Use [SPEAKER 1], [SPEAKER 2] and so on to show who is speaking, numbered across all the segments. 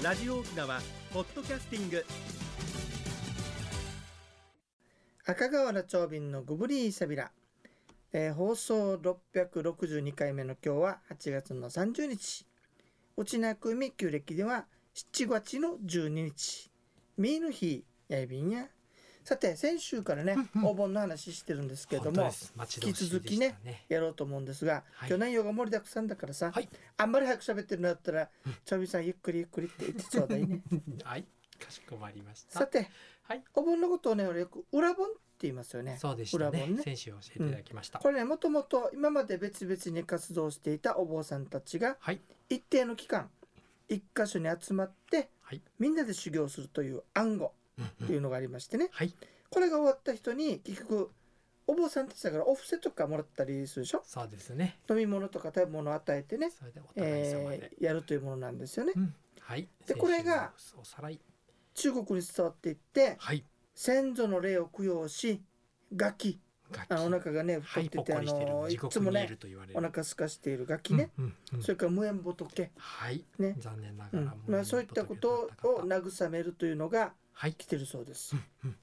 [SPEAKER 1] ラジオ沖縄ポッドキャスティング。
[SPEAKER 2] 赤瓦長瓶のグブリーサビラ、えー放送662回目の今日は8月の30日。内なくみ旧暦では7月の12日。ミーの日やいびんやさて先週からね
[SPEAKER 3] うんうん。
[SPEAKER 2] お盆の話してるんですけれども
[SPEAKER 3] 本当です。待ち遠しい
[SPEAKER 2] 引き続きねやろうと思うんですが、
[SPEAKER 3] はい。
[SPEAKER 2] 今日内容が盛りだくさんだからさ、
[SPEAKER 3] はい。
[SPEAKER 2] あんまり早く喋ってるのだったら
[SPEAKER 3] うん。
[SPEAKER 2] ちょびさんゆっくりゆっくりって言ってちょうだいね。
[SPEAKER 3] はい。かしこまりました。
[SPEAKER 2] さて、
[SPEAKER 3] はい。
[SPEAKER 2] お盆のことをね俺よく裏盆って言いますよね。
[SPEAKER 3] そうでしたね。
[SPEAKER 2] 裏盆ね。
[SPEAKER 3] 先週教えていただきました、
[SPEAKER 2] これねもともと今まで別々に活動していたお坊さんたちが
[SPEAKER 3] はい。
[SPEAKER 2] 一定の期間一箇所に集まって
[SPEAKER 3] はい。
[SPEAKER 2] みんなで修行するという暗号
[SPEAKER 3] うんうん
[SPEAKER 2] というのがありましてね。
[SPEAKER 3] はい。
[SPEAKER 2] これが終わった人に結局お坊さんたちだからお布施とかもらったりするでしょ？
[SPEAKER 3] そうですね。
[SPEAKER 2] 飲み物とか食べ物を与えてね、
[SPEAKER 3] それでお互い様で、
[SPEAKER 2] えーやるというものなんですよね。
[SPEAKER 3] うん。はい。
[SPEAKER 2] でこれが
[SPEAKER 3] 先週のおさらい。
[SPEAKER 2] 中国に伝わっていって
[SPEAKER 3] はい。
[SPEAKER 2] 先祖の霊を供養しガキ。
[SPEAKER 3] 楽器
[SPEAKER 2] あのお腹がね太ってて、あ
[SPEAKER 3] っこりしてる。
[SPEAKER 2] のいつもねお腹空かしているガキね、
[SPEAKER 3] うんうんうん。
[SPEAKER 2] それから無縁仏
[SPEAKER 3] はい、
[SPEAKER 2] ね。
[SPEAKER 3] 残念ながら、
[SPEAKER 2] うん。まあ、そういったことを慰めるというのが
[SPEAKER 3] はい、
[SPEAKER 2] 来てるそうです。
[SPEAKER 3] うんうん。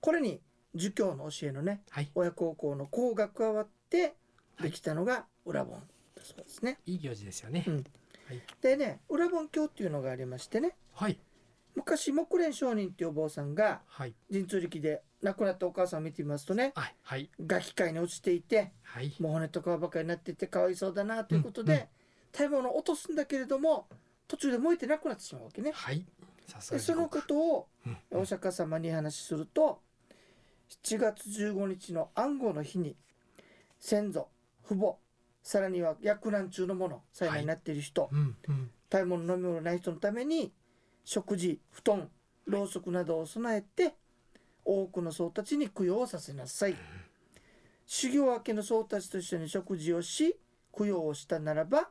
[SPEAKER 2] これに儒教の教えのね
[SPEAKER 3] はい、
[SPEAKER 2] 親孝行の孝が加わってできたのが裏盆だそうですね、
[SPEAKER 3] いい行事ですよね、
[SPEAKER 2] うん。
[SPEAKER 3] はい。
[SPEAKER 2] でね裏盆教っていうのがありましてね。
[SPEAKER 3] はい。
[SPEAKER 2] 昔木蓮上人っていうお坊さんが
[SPEAKER 3] はい。
[SPEAKER 2] 神通力で亡くなったお母さんを見てみますとね
[SPEAKER 3] はいはい。
[SPEAKER 2] ガキ界に落ちていて
[SPEAKER 3] はい。
[SPEAKER 2] もう骨と皮ばかりになっていてかわいそうだなということで、
[SPEAKER 3] うんうん。
[SPEAKER 2] 食べ物を落とすんだけれども途中で燃えてなくなってしまうわけね。
[SPEAKER 3] はい
[SPEAKER 2] でそのことを
[SPEAKER 3] うん。うん
[SPEAKER 2] お釈迦様に話しすると7月15日の暗号の日に先祖父母さらには薬難中の者幸いになっている人、
[SPEAKER 3] うんうん。
[SPEAKER 2] 食べ物飲み物ない人のために食事布団ろうそくなどを備えて多くの僧たちに供養をさせなさい。修行明けの僧たちと一緒に食事をし供養をしたならば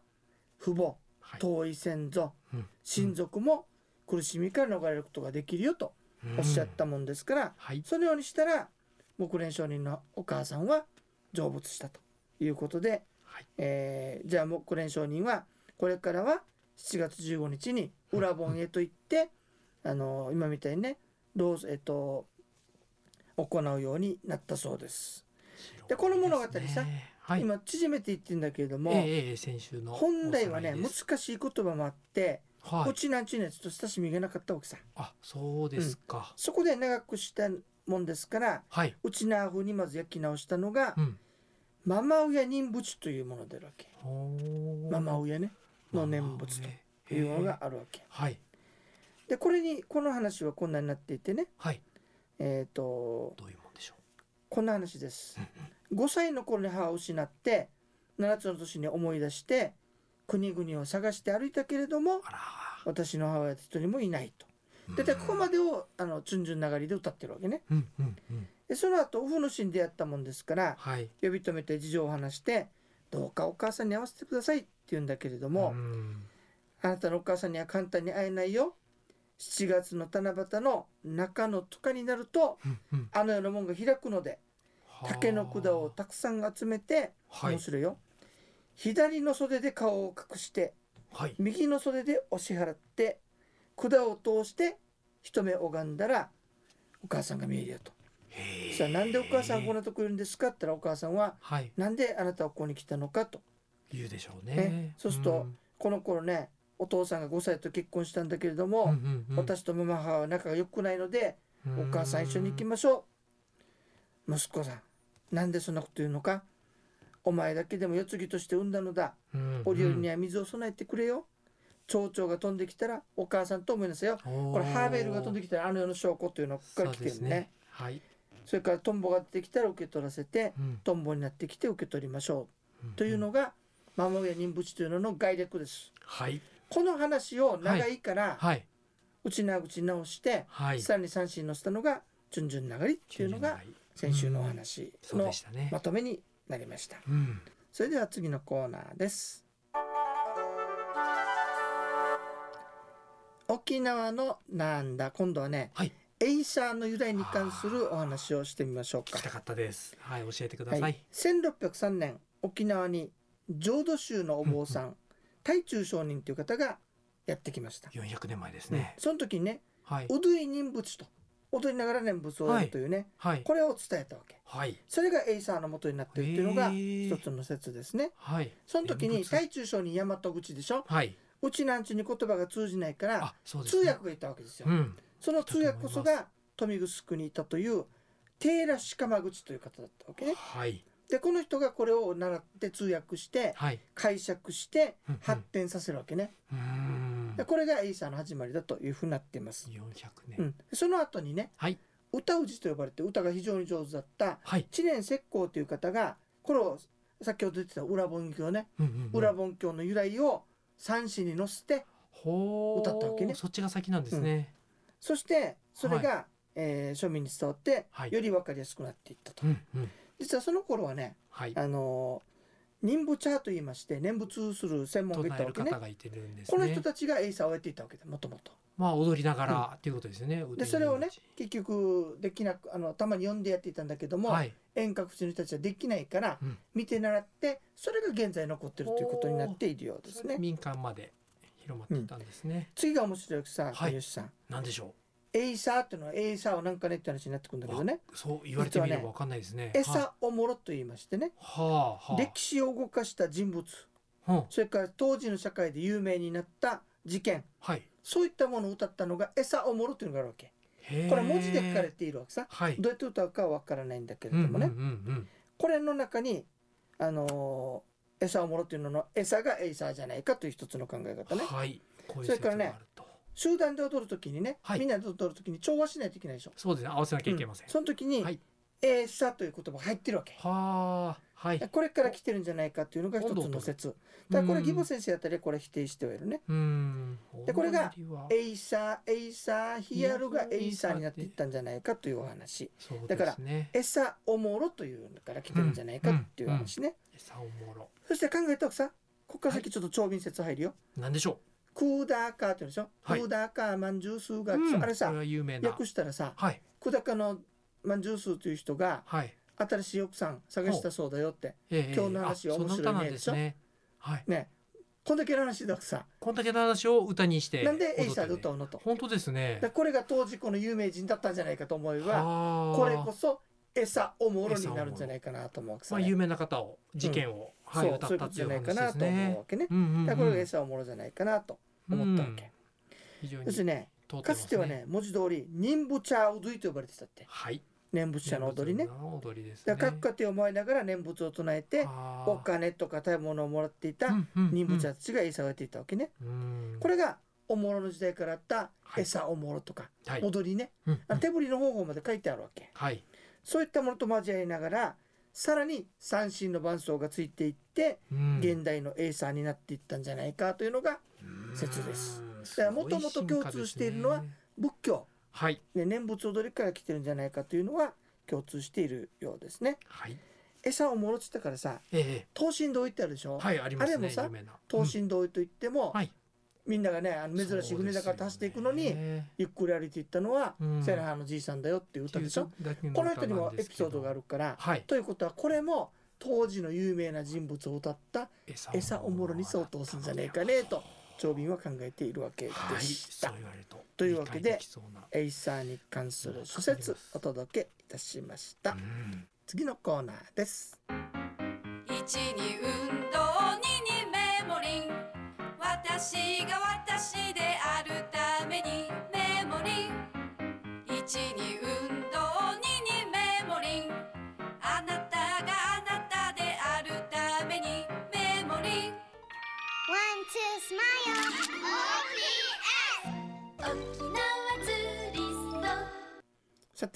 [SPEAKER 2] 父母
[SPEAKER 3] はい。
[SPEAKER 2] 遠い先祖
[SPEAKER 3] うん。
[SPEAKER 2] 親族も苦しみから逃れることができるよとおっしゃったもんですから、
[SPEAKER 3] はい。
[SPEAKER 2] そのようにしたら木蓮上人のお母さんは成仏したということで、
[SPEAKER 3] はい。
[SPEAKER 2] えーじゃあ木蓮上人はこれからは7月15日に裏盆へと行って、あの今みたいにねどうえっと行うようになったそうです。でこの物語さ
[SPEAKER 3] はい。
[SPEAKER 2] 今縮めて言ってるんだけれども、
[SPEAKER 3] ええええ先週の
[SPEAKER 2] 本来はね難しい言葉もあって、
[SPEAKER 3] はい。
[SPEAKER 2] こっちなんちゅうのやつと親しみがなかったわけさ。
[SPEAKER 3] あそうですか、
[SPEAKER 2] そこで長くしたもんですから
[SPEAKER 3] はい。う
[SPEAKER 2] ちな風にまず焼き直したのが、
[SPEAKER 3] うん。
[SPEAKER 2] ママウヤ念仏というものであるわけ。ママウヤね。の念仏と
[SPEAKER 3] と
[SPEAKER 2] いうのがあるわけ。
[SPEAKER 3] はい。
[SPEAKER 2] でこれにこの話はこんなになっていてね。
[SPEAKER 3] はい。
[SPEAKER 2] えっ、と
[SPEAKER 3] どういうもんでしょ
[SPEAKER 2] こんな話です。
[SPEAKER 3] う、うん。
[SPEAKER 2] 5歳の頃に母を失って7つの年に思い出して国々を探して歩いたけれども私の母親は一人もいないと。
[SPEAKER 3] うん。
[SPEAKER 2] ででここまでをあのチュンジュン流りで歌ってるわけね。
[SPEAKER 3] うんうんうん。
[SPEAKER 2] でその後オフのシーンでやったもんですから
[SPEAKER 3] はい。
[SPEAKER 2] 呼び止めて事情を話してどうかお母さんに会わせてくださいって言うんだけれども、
[SPEAKER 3] ん。
[SPEAKER 2] あなたのお母さんには簡単に会えないよ。7月の七夕の中のとかになると
[SPEAKER 3] うんうん。
[SPEAKER 2] あの世の門が開くので竹の管をたくさん集めて
[SPEAKER 3] はい。
[SPEAKER 2] 面白いよ、左の袖で顔を隠して
[SPEAKER 3] はい。
[SPEAKER 2] 右の袖で押し払って管を通して一目拝んだらお母さんが見えるよと。
[SPEAKER 3] へ
[SPEAKER 2] さあなんでお母さんこんなとこいるんですかって言ったらお母さんは
[SPEAKER 3] はい。
[SPEAKER 2] なんであなたはここに来たのかと。
[SPEAKER 3] 言うでしょうね。
[SPEAKER 2] ねそうするとこの頃ねお父さんが5歳と結婚したんだけれども、
[SPEAKER 3] うんうんうん。
[SPEAKER 2] 私とママ母は仲が良くないので、お母さん一緒に行きましょう。息子さんなんでそんなこと言うのかお前だけでも世継ぎとして産んだのだ。お料理には水を備えてくれよ。蝶々が飛んできたらお母さんと思いなさいよ。こ
[SPEAKER 3] こ
[SPEAKER 2] れハーベルが飛んできたらあの世の証拠というのはここから来てるね。
[SPEAKER 3] はい。
[SPEAKER 2] それからトンボが出てきたら受け取らせて
[SPEAKER 3] うん。
[SPEAKER 2] トンボになってきて受け取りましょ
[SPEAKER 3] う。ん
[SPEAKER 2] うというのがママ親任仏というのの概略です。
[SPEAKER 3] はい。
[SPEAKER 2] この話を長いから
[SPEAKER 3] はい。
[SPEAKER 2] 内な口直して
[SPEAKER 3] はい。
[SPEAKER 2] さらに三振のしたのがチュンジュン流りっていうのが先週のお話の
[SPEAKER 3] でしたね。
[SPEAKER 2] まとめになりました。
[SPEAKER 3] うん。
[SPEAKER 2] それでは次のコーナーです。沖縄のなんだ？今度はね、
[SPEAKER 3] はい。
[SPEAKER 2] エイサーの由来に関するお話をしてみましょうか。
[SPEAKER 3] 聞きたかったです。はい教えてくだ
[SPEAKER 2] はい。
[SPEAKER 3] さい、
[SPEAKER 2] 1603年沖縄に浄土宗のお坊さん、大中上人という方がやってきました。
[SPEAKER 3] 400年前です
[SPEAKER 2] うん。
[SPEAKER 3] ね。
[SPEAKER 2] その時にね
[SPEAKER 3] はい。
[SPEAKER 2] うどい念仏と踊りながら念仏をやるというね、
[SPEAKER 3] はい。
[SPEAKER 2] これを伝えたわけ。
[SPEAKER 3] はい。
[SPEAKER 2] それがエイサーの元になっているっていうのが一つの説ですね。
[SPEAKER 3] はい。
[SPEAKER 2] その時に大中小に大和口でしょ？
[SPEAKER 3] はい。
[SPEAKER 2] うちなんちゅに言葉が通じないから
[SPEAKER 3] ね。
[SPEAKER 2] 通訳がいたわけですよ。
[SPEAKER 3] うん。
[SPEAKER 2] その通訳こそが豊見城にいたというテーラシカマ口という方だったわけね。
[SPEAKER 3] はい。
[SPEAKER 2] でこの人がこれを習って通訳して
[SPEAKER 3] はい。
[SPEAKER 2] 解釈して
[SPEAKER 3] うんうん
[SPEAKER 2] 発展させるわけね。で。これがエイサーの始まりだというふうになっています。
[SPEAKER 3] 400
[SPEAKER 2] う
[SPEAKER 3] 年。
[SPEAKER 2] ん、その後にね
[SPEAKER 3] はい。
[SPEAKER 2] 歌氏と呼ばれて歌が非常に上手だった
[SPEAKER 3] はい。
[SPEAKER 2] 知念石膏という方がこれを先ほど言ってた裏本教ね、
[SPEAKER 3] うんうんうん
[SPEAKER 2] 裏本教の由来を三詞に載せて。歌ったわけね
[SPEAKER 3] そっちが先なんですね。
[SPEAKER 2] そしてそれが、えー庶民に伝わって、
[SPEAKER 3] はい
[SPEAKER 2] より分かりやすくなっていったと、
[SPEAKER 3] うんうん。
[SPEAKER 2] 実はその頃はね
[SPEAKER 3] はい。
[SPEAKER 2] あのー念仏者と言いまして念仏する専門がいたわけね
[SPEAKER 3] 方がいてるんです
[SPEAKER 2] この
[SPEAKER 3] ね。
[SPEAKER 2] 人たちがエイサーをやっていたわけでもともと
[SPEAKER 3] まあ踊りながらっていうことですよね。
[SPEAKER 2] でそれをね結局できなくあのたまに読んでやっていたんだけども、
[SPEAKER 3] はい。
[SPEAKER 2] 遠隔地の人たちはできないから、
[SPEAKER 3] うん
[SPEAKER 2] 見て習ってそれが現在残ってるということになっているようですね。
[SPEAKER 3] 民間まで広まっていったんですね。
[SPEAKER 2] 次が面白いさ、
[SPEAKER 3] はい
[SPEAKER 2] 小吉さん。
[SPEAKER 3] なんでしょ
[SPEAKER 2] エイサーっていうのはエイサーをなんかねって話になってくるんだけどね。
[SPEAKER 3] う。そう言われてみればわかんないですね。
[SPEAKER 2] エ
[SPEAKER 3] はい
[SPEAKER 2] サおもろと言いましてね、
[SPEAKER 3] はあはあ。
[SPEAKER 2] 歴史を動かした人物、
[SPEAKER 3] うん。
[SPEAKER 2] それから当時の社会で有名になった事件、
[SPEAKER 3] はい。
[SPEAKER 2] そういったものを歌ったのがエサおもろというのがあるわけ。これ文字で書かれているわけさ。
[SPEAKER 3] はい。
[SPEAKER 2] どうやって歌うかはわからないんだけれ
[SPEAKER 3] うんうん
[SPEAKER 2] どもね。
[SPEAKER 3] うん
[SPEAKER 2] これの中に、あのー、エサおもろっていうののエサがエイサーじゃないかという一つの考え
[SPEAKER 3] うん。
[SPEAKER 2] 方ね。
[SPEAKER 3] はい。こういう
[SPEAKER 2] それからね集団で踊るときにね、
[SPEAKER 3] はい
[SPEAKER 2] みんなで踊るときに調和しないといけないでしょ。
[SPEAKER 3] そうですね。合わせなきゃいけません。
[SPEAKER 2] うんその時に、
[SPEAKER 3] はい
[SPEAKER 2] エーサという言葉が入ってるわけ。
[SPEAKER 3] はあ。はい。
[SPEAKER 2] これから来てるんじゃないかというのが一つの説。だからこれ宜保先生あたりはこれ否定してはいるね。
[SPEAKER 3] うん。
[SPEAKER 2] でこれがエイサー、エイサー、ヒアルがエイサーになっていったんじゃないかというお話。
[SPEAKER 3] そう
[SPEAKER 2] だから
[SPEAKER 3] ですね。
[SPEAKER 2] エサオモロというのから来てるんじゃないかっていう話ね。
[SPEAKER 3] エサオモロ。
[SPEAKER 2] そして考えたらさ、ここから先ちょっとちょーびん説入るよ。
[SPEAKER 3] なんでしょ
[SPEAKER 2] クーダーカーって言うんでしょ？ク
[SPEAKER 3] はい
[SPEAKER 2] ーダーカーまんじゅう数が、
[SPEAKER 3] う。うん
[SPEAKER 2] あれさ。訳したらさ、
[SPEAKER 3] はい。
[SPEAKER 2] 久高のまんじゅう数という人が
[SPEAKER 3] はい。
[SPEAKER 2] 新しい奥さん探したそうだよって。
[SPEAKER 3] ええ
[SPEAKER 2] 今日の話は
[SPEAKER 3] あ
[SPEAKER 2] 面白いね
[SPEAKER 3] ですね。はい。
[SPEAKER 2] ね。こんだけの話だとさ、
[SPEAKER 3] こんだけの話を歌にして。
[SPEAKER 2] なんでエイサーで歌うのと？
[SPEAKER 3] 本当ですね
[SPEAKER 2] で。これが当時この有名人だったんじゃないかと思えば、
[SPEAKER 3] はあ
[SPEAKER 2] これこそエサおもろになるんじゃないかなと思うわけさね、
[SPEAKER 3] まあ有名な方を事件を、はい
[SPEAKER 2] そう
[SPEAKER 3] 歌った
[SPEAKER 2] そういうことじゃない
[SPEAKER 3] っていう話で
[SPEAKER 2] かなと思う
[SPEAKER 3] すね
[SPEAKER 2] わ。けね。
[SPEAKER 3] うんうんうん
[SPEAKER 2] だからこれがエサおもろじゃないかなと思ったわけ。
[SPEAKER 3] うん非常に
[SPEAKER 2] 要すね、かつてはね、文字通り、任務茶踊りと呼ばれてたって。
[SPEAKER 3] はい。
[SPEAKER 2] 念仏茶の踊りね。
[SPEAKER 3] 踊りですね。
[SPEAKER 2] 各家庭を思いながら念仏を唱えて、お金とか食べ物をもらっていた
[SPEAKER 3] うんうんうん
[SPEAKER 2] 任務者たちが餌をやっていたわけね。
[SPEAKER 3] うん
[SPEAKER 2] これがおもろの時代からあった
[SPEAKER 3] はい
[SPEAKER 2] 餌おもろとか、
[SPEAKER 3] はい
[SPEAKER 2] 踊りね、手振りの方法まで書いてあるわけ。
[SPEAKER 3] はい。
[SPEAKER 2] そういったものと交わりながら、さらに三振の伴奏がついていって、
[SPEAKER 3] うん
[SPEAKER 2] 現代のエイサーになっていったんじゃないかというのが説です。
[SPEAKER 3] うん。
[SPEAKER 2] だから元々共通しているのは仏教、
[SPEAKER 3] はい。
[SPEAKER 2] ね、念仏踊りから来てるんじゃないかというのは共通しているようですね。
[SPEAKER 3] はい。
[SPEAKER 2] 餌をもろって言ったからさ、
[SPEAKER 3] ええ。
[SPEAKER 2] 等身同意ってあるでしょ、
[SPEAKER 3] はい、あね。
[SPEAKER 2] あれもさ等身同意といっても、
[SPEAKER 3] はい。
[SPEAKER 2] みんながねあの珍しい船だから走っていくのに、ゆっくり歩いていったのは、
[SPEAKER 3] うん。
[SPEAKER 2] セラハのじいさんだよっていう歌でしょ、この人にもエピソードがあるから、
[SPEAKER 3] はい。
[SPEAKER 2] ということはこれも当時の有名な人物を歌った餌おもろに相当するんじゃねえかねと長瓶は考えているわけで
[SPEAKER 3] はい。
[SPEAKER 2] した。
[SPEAKER 3] そう言われると。
[SPEAKER 2] というわけでエイサーに関する諸説お届けいたしました。
[SPEAKER 3] うん
[SPEAKER 2] 次のコーナーです。
[SPEAKER 4] 一に運動二にメモリン私が私であるためにメモリン一に運動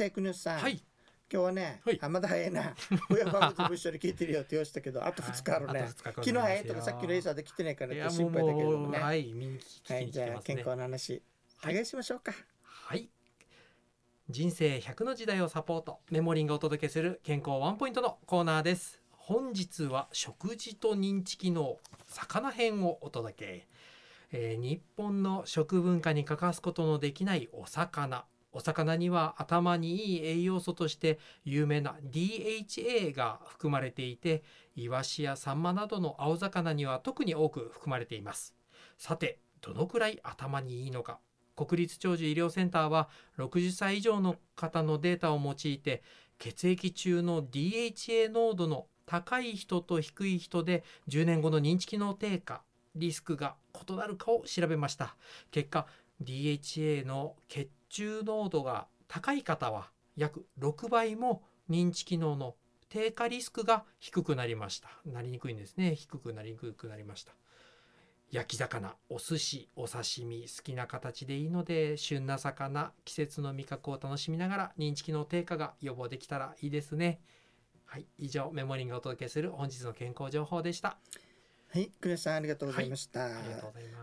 [SPEAKER 2] て国吉さん、
[SPEAKER 3] はい。
[SPEAKER 2] 今日はね、
[SPEAKER 3] はい。
[SPEAKER 2] あまだ早いな 親バブとも一緒に聞いてるよって言わしたけどあと2日あるね、昨日早いとかさっきのエイサーで来てないから心配だけれどね。
[SPEAKER 3] はい、見に聞き
[SPEAKER 2] はい、
[SPEAKER 3] に来
[SPEAKER 2] じゃあ健。康の話、
[SPEAKER 3] はい。
[SPEAKER 2] お願いしましょうか
[SPEAKER 3] はい。人生100の時代をサポートメモリンがお届けする健康ワンポイントのコーナーです。本日は食事と認知機能魚編をお届け、えー日本の食文化に欠かすことのできないお魚お魚には頭にいい栄養素として有名な DHA が含まれていてイワシやサンマなどの青魚には特に多く含まれています。さてどのくらい頭にいいのか。国立長寿医療センターは60歳以上の方のデータを用いて血液中の DHA 濃度の高い人と低い人で10年後の認知機能低下リスクが異なるかを調べました。結果 DHA の血中濃度が高い方は約6倍も認知機能の低下リスクが低くなりました。なりにくいんですね。低くなりにくくなりました。焼き魚お寿司お刺身好きな形でいいので旬な魚季節の味覚を楽しみながら認知機能低下が予防できたらいいですね。はい以上メモリンがお届けする本日の健康情報でした。
[SPEAKER 2] はい、クレさんありがとうございました。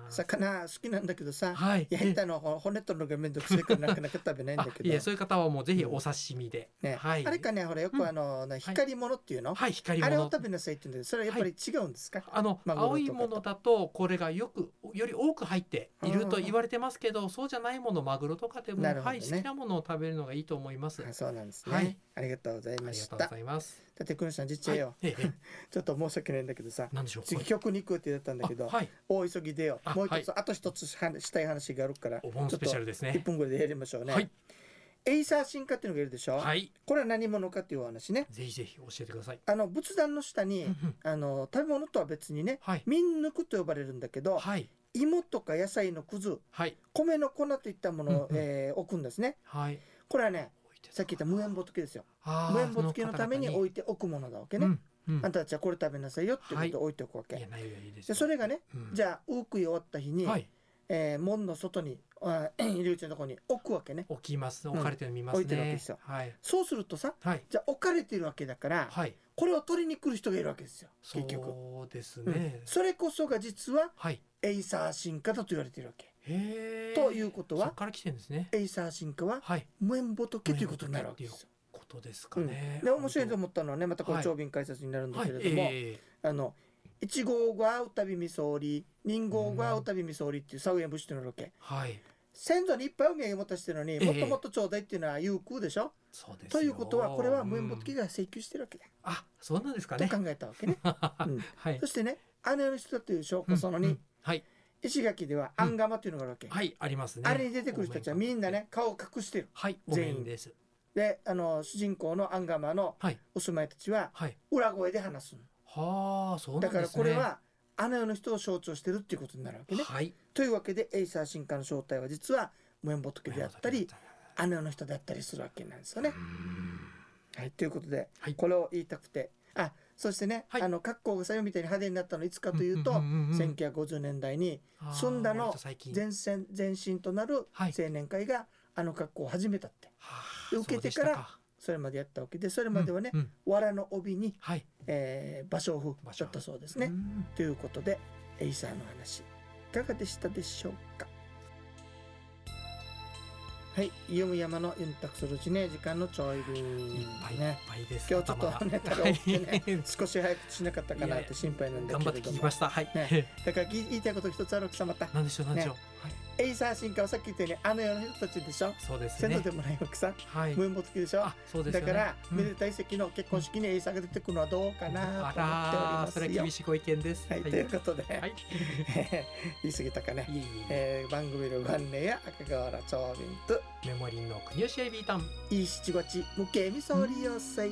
[SPEAKER 2] 魚好きなんだけどさ、
[SPEAKER 3] はい。
[SPEAKER 2] 焼いたのほ骨取るのがめんどくさいからなかなか食べないんだけど。
[SPEAKER 3] そういう方はもうぜひお刺身で、
[SPEAKER 2] ね、
[SPEAKER 3] はい。
[SPEAKER 2] あれかね、ほらよくあの、な光り物っていうの、
[SPEAKER 3] はい光り
[SPEAKER 2] あれを
[SPEAKER 3] 物
[SPEAKER 2] 食べなさいって言うんだけど、それはやっぱり違うんですか？
[SPEAKER 3] あの青いものだとこれがよくより多く入っていると言われてますけどそうじゃないものマグロとかでも、
[SPEAKER 2] ね。
[SPEAKER 3] はい、好きなものを食べるのがいいと思います。
[SPEAKER 2] あそうなんですね、
[SPEAKER 3] はい
[SPEAKER 2] ありがとうござい
[SPEAKER 3] あ
[SPEAKER 2] ました。
[SPEAKER 3] りがとうございます。
[SPEAKER 2] だってクレさん実は
[SPEAKER 3] はい
[SPEAKER 2] よ、、
[SPEAKER 3] ええ
[SPEAKER 2] ちょっと申し訳ないんだけどさ、
[SPEAKER 3] なんでしょう？
[SPEAKER 2] 次曲に行くって言ったんだけど、
[SPEAKER 3] あはい、
[SPEAKER 2] 大急ぎでよ
[SPEAKER 3] あ。
[SPEAKER 2] もう一つ、
[SPEAKER 3] はい
[SPEAKER 2] あと一つ話したい話があるから、
[SPEAKER 3] お盆スペシャルです
[SPEAKER 2] 1
[SPEAKER 3] ね。
[SPEAKER 2] 分ぐらいでやりましょうね。
[SPEAKER 3] はい
[SPEAKER 2] エイサーシンカっていうのがいるでしょ？
[SPEAKER 3] はい、
[SPEAKER 2] これは何者かっていうお話ね。
[SPEAKER 3] ぜひぜひ教えてください。
[SPEAKER 2] あの仏壇の下に、あの食べ物とは別にね、
[SPEAKER 3] はい、
[SPEAKER 2] 民抜くと呼ばれるんだけど、
[SPEAKER 3] はい、
[SPEAKER 2] 芋とか野菜のくず、
[SPEAKER 3] はい、
[SPEAKER 2] 米の粉といったものを、
[SPEAKER 3] うんうん
[SPEAKER 2] えー置くんですね。
[SPEAKER 3] はい。
[SPEAKER 2] これはね、さっき言った無縁仏ですよ。無縁仏のために置いておくものだわけね。
[SPEAKER 3] うんうん
[SPEAKER 2] あんたたちはこれ食べなさいよってことを置いておくわけ。
[SPEAKER 3] いやないで。
[SPEAKER 2] それがね、
[SPEAKER 3] うん
[SPEAKER 2] じゃあウークイ終わった日に、
[SPEAKER 3] はい、
[SPEAKER 2] えー門の外にあ 入り口のところに置くわけね。
[SPEAKER 3] 置きます。置かれてるの見ます
[SPEAKER 2] 置いてるわけ
[SPEAKER 3] ね
[SPEAKER 2] ですよ。
[SPEAKER 3] はい、
[SPEAKER 2] そうするとさ、
[SPEAKER 3] はい、
[SPEAKER 2] じゃあ置かれてるわけだから、
[SPEAKER 3] はい。
[SPEAKER 2] これを取りに来る人がいるわけですよ。
[SPEAKER 3] そ
[SPEAKER 2] 結局。
[SPEAKER 3] うです
[SPEAKER 2] うん
[SPEAKER 3] ね。
[SPEAKER 2] それこそが実は
[SPEAKER 3] はい。
[SPEAKER 2] エイサー進化だと言われているわけ。ということは
[SPEAKER 3] そっから来てるんですね。
[SPEAKER 2] エイサー進化は
[SPEAKER 3] はい。
[SPEAKER 2] 無縁仏ということになるわけですよ。
[SPEAKER 3] ことですか
[SPEAKER 2] うん
[SPEAKER 3] ね。
[SPEAKER 2] で面白いと思ったのはねまたこ
[SPEAKER 3] はい
[SPEAKER 2] れ長瓶解説になるんだ
[SPEAKER 3] はい
[SPEAKER 2] けれども、
[SPEAKER 3] え
[SPEAKER 2] あの一号が会うたびみそり人号が会うたびみそりっていうサウエン節っていうのがあるわけ
[SPEAKER 3] ーはい。
[SPEAKER 2] 先祖にいっぱいお土産持たしてるのに、
[SPEAKER 3] ええ
[SPEAKER 2] もっともっとちょうだいっていうのは有空でしょ？
[SPEAKER 3] そうですよ。
[SPEAKER 2] ということはこれは無縁
[SPEAKER 3] うん
[SPEAKER 2] 仏が請求してるわけだ、
[SPEAKER 3] あ、そうなんですかね。
[SPEAKER 2] と考えたわけね、うん
[SPEAKER 3] はい
[SPEAKER 2] そ。してね姉の人だという証拠その2、
[SPEAKER 3] うんうんはい。
[SPEAKER 2] 石垣ではアンガマっていうのがあるわけ、
[SPEAKER 3] はい、ありますね。
[SPEAKER 2] あれに出てくる人たちはみんなね顔を隠してる
[SPEAKER 3] はい、お
[SPEAKER 2] 全員
[SPEAKER 3] 面です。
[SPEAKER 2] であの主人公のアンガマの
[SPEAKER 3] はい。
[SPEAKER 2] お住まいたちは
[SPEAKER 3] はい。
[SPEAKER 2] 裏声で話すの
[SPEAKER 3] はあ、そうなん
[SPEAKER 2] だ
[SPEAKER 3] ですね。
[SPEAKER 2] からこれはあの世の人を象徴してるっていうことになるわけね。
[SPEAKER 3] はい。
[SPEAKER 2] というわけでエイサーシンカの正体は実は無縁仏であったりあの世の人であったりするわけなんですよね。はい、ということで、
[SPEAKER 3] はい
[SPEAKER 2] これを言いたくてあそしてね、
[SPEAKER 3] はい。
[SPEAKER 2] あの格好がさよみたいに派手になったのいつかというと、
[SPEAKER 3] うんうんうんうん
[SPEAKER 2] 1950年代に
[SPEAKER 3] あー
[SPEAKER 2] 澄んだの前線前身となる
[SPEAKER 3] はい。
[SPEAKER 2] 青年会があの格好を始めたって。
[SPEAKER 3] はあ
[SPEAKER 2] で受けてから
[SPEAKER 3] そ
[SPEAKER 2] れまでやったわけでそれまではね、
[SPEAKER 3] うんうん。
[SPEAKER 2] 藁の帯に、
[SPEAKER 3] はい。
[SPEAKER 2] えー、芭蕉布
[SPEAKER 3] 芭蕉。
[SPEAKER 2] だったそうですね。
[SPEAKER 3] うん。
[SPEAKER 2] ということでエイサーの話いかがでしたでしょうか？はい、ユム山のユンタクするうちね時間のちょい便
[SPEAKER 3] いっぱいいっ
[SPEAKER 2] ね
[SPEAKER 3] ぱいです。
[SPEAKER 2] 今日ちょっとネタが多くてね
[SPEAKER 3] はい
[SPEAKER 2] 少し早くしなかったかなって心配なんだ
[SPEAKER 3] 頑張って聞きました。はい。
[SPEAKER 2] ねだから言いたいこと一つある貴様た
[SPEAKER 3] なんでしょう、なんでしょう。はい。
[SPEAKER 2] エイサー進化はさっき言ったようにあの世の人たちでしょ？
[SPEAKER 3] そうですね。
[SPEAKER 2] でもないわけさ
[SPEAKER 3] はい。
[SPEAKER 2] 無縁仏でしょ？
[SPEAKER 3] あ、そうですよね。
[SPEAKER 2] だから、
[SPEAKER 3] うん
[SPEAKER 2] めでたい席の結婚式にエイサーが出てくるのはどうかなと思っておりますよ
[SPEAKER 3] それは厳しいご意見です。
[SPEAKER 2] はい、ということで、
[SPEAKER 3] はい。
[SPEAKER 2] 言い過ぎたかね
[SPEAKER 3] いえ。
[SPEAKER 2] ー番組のご案内や赤瓦長瓶と
[SPEAKER 3] メモリーの国吉エビータン。
[SPEAKER 2] いい七五ち無形味噌利用祭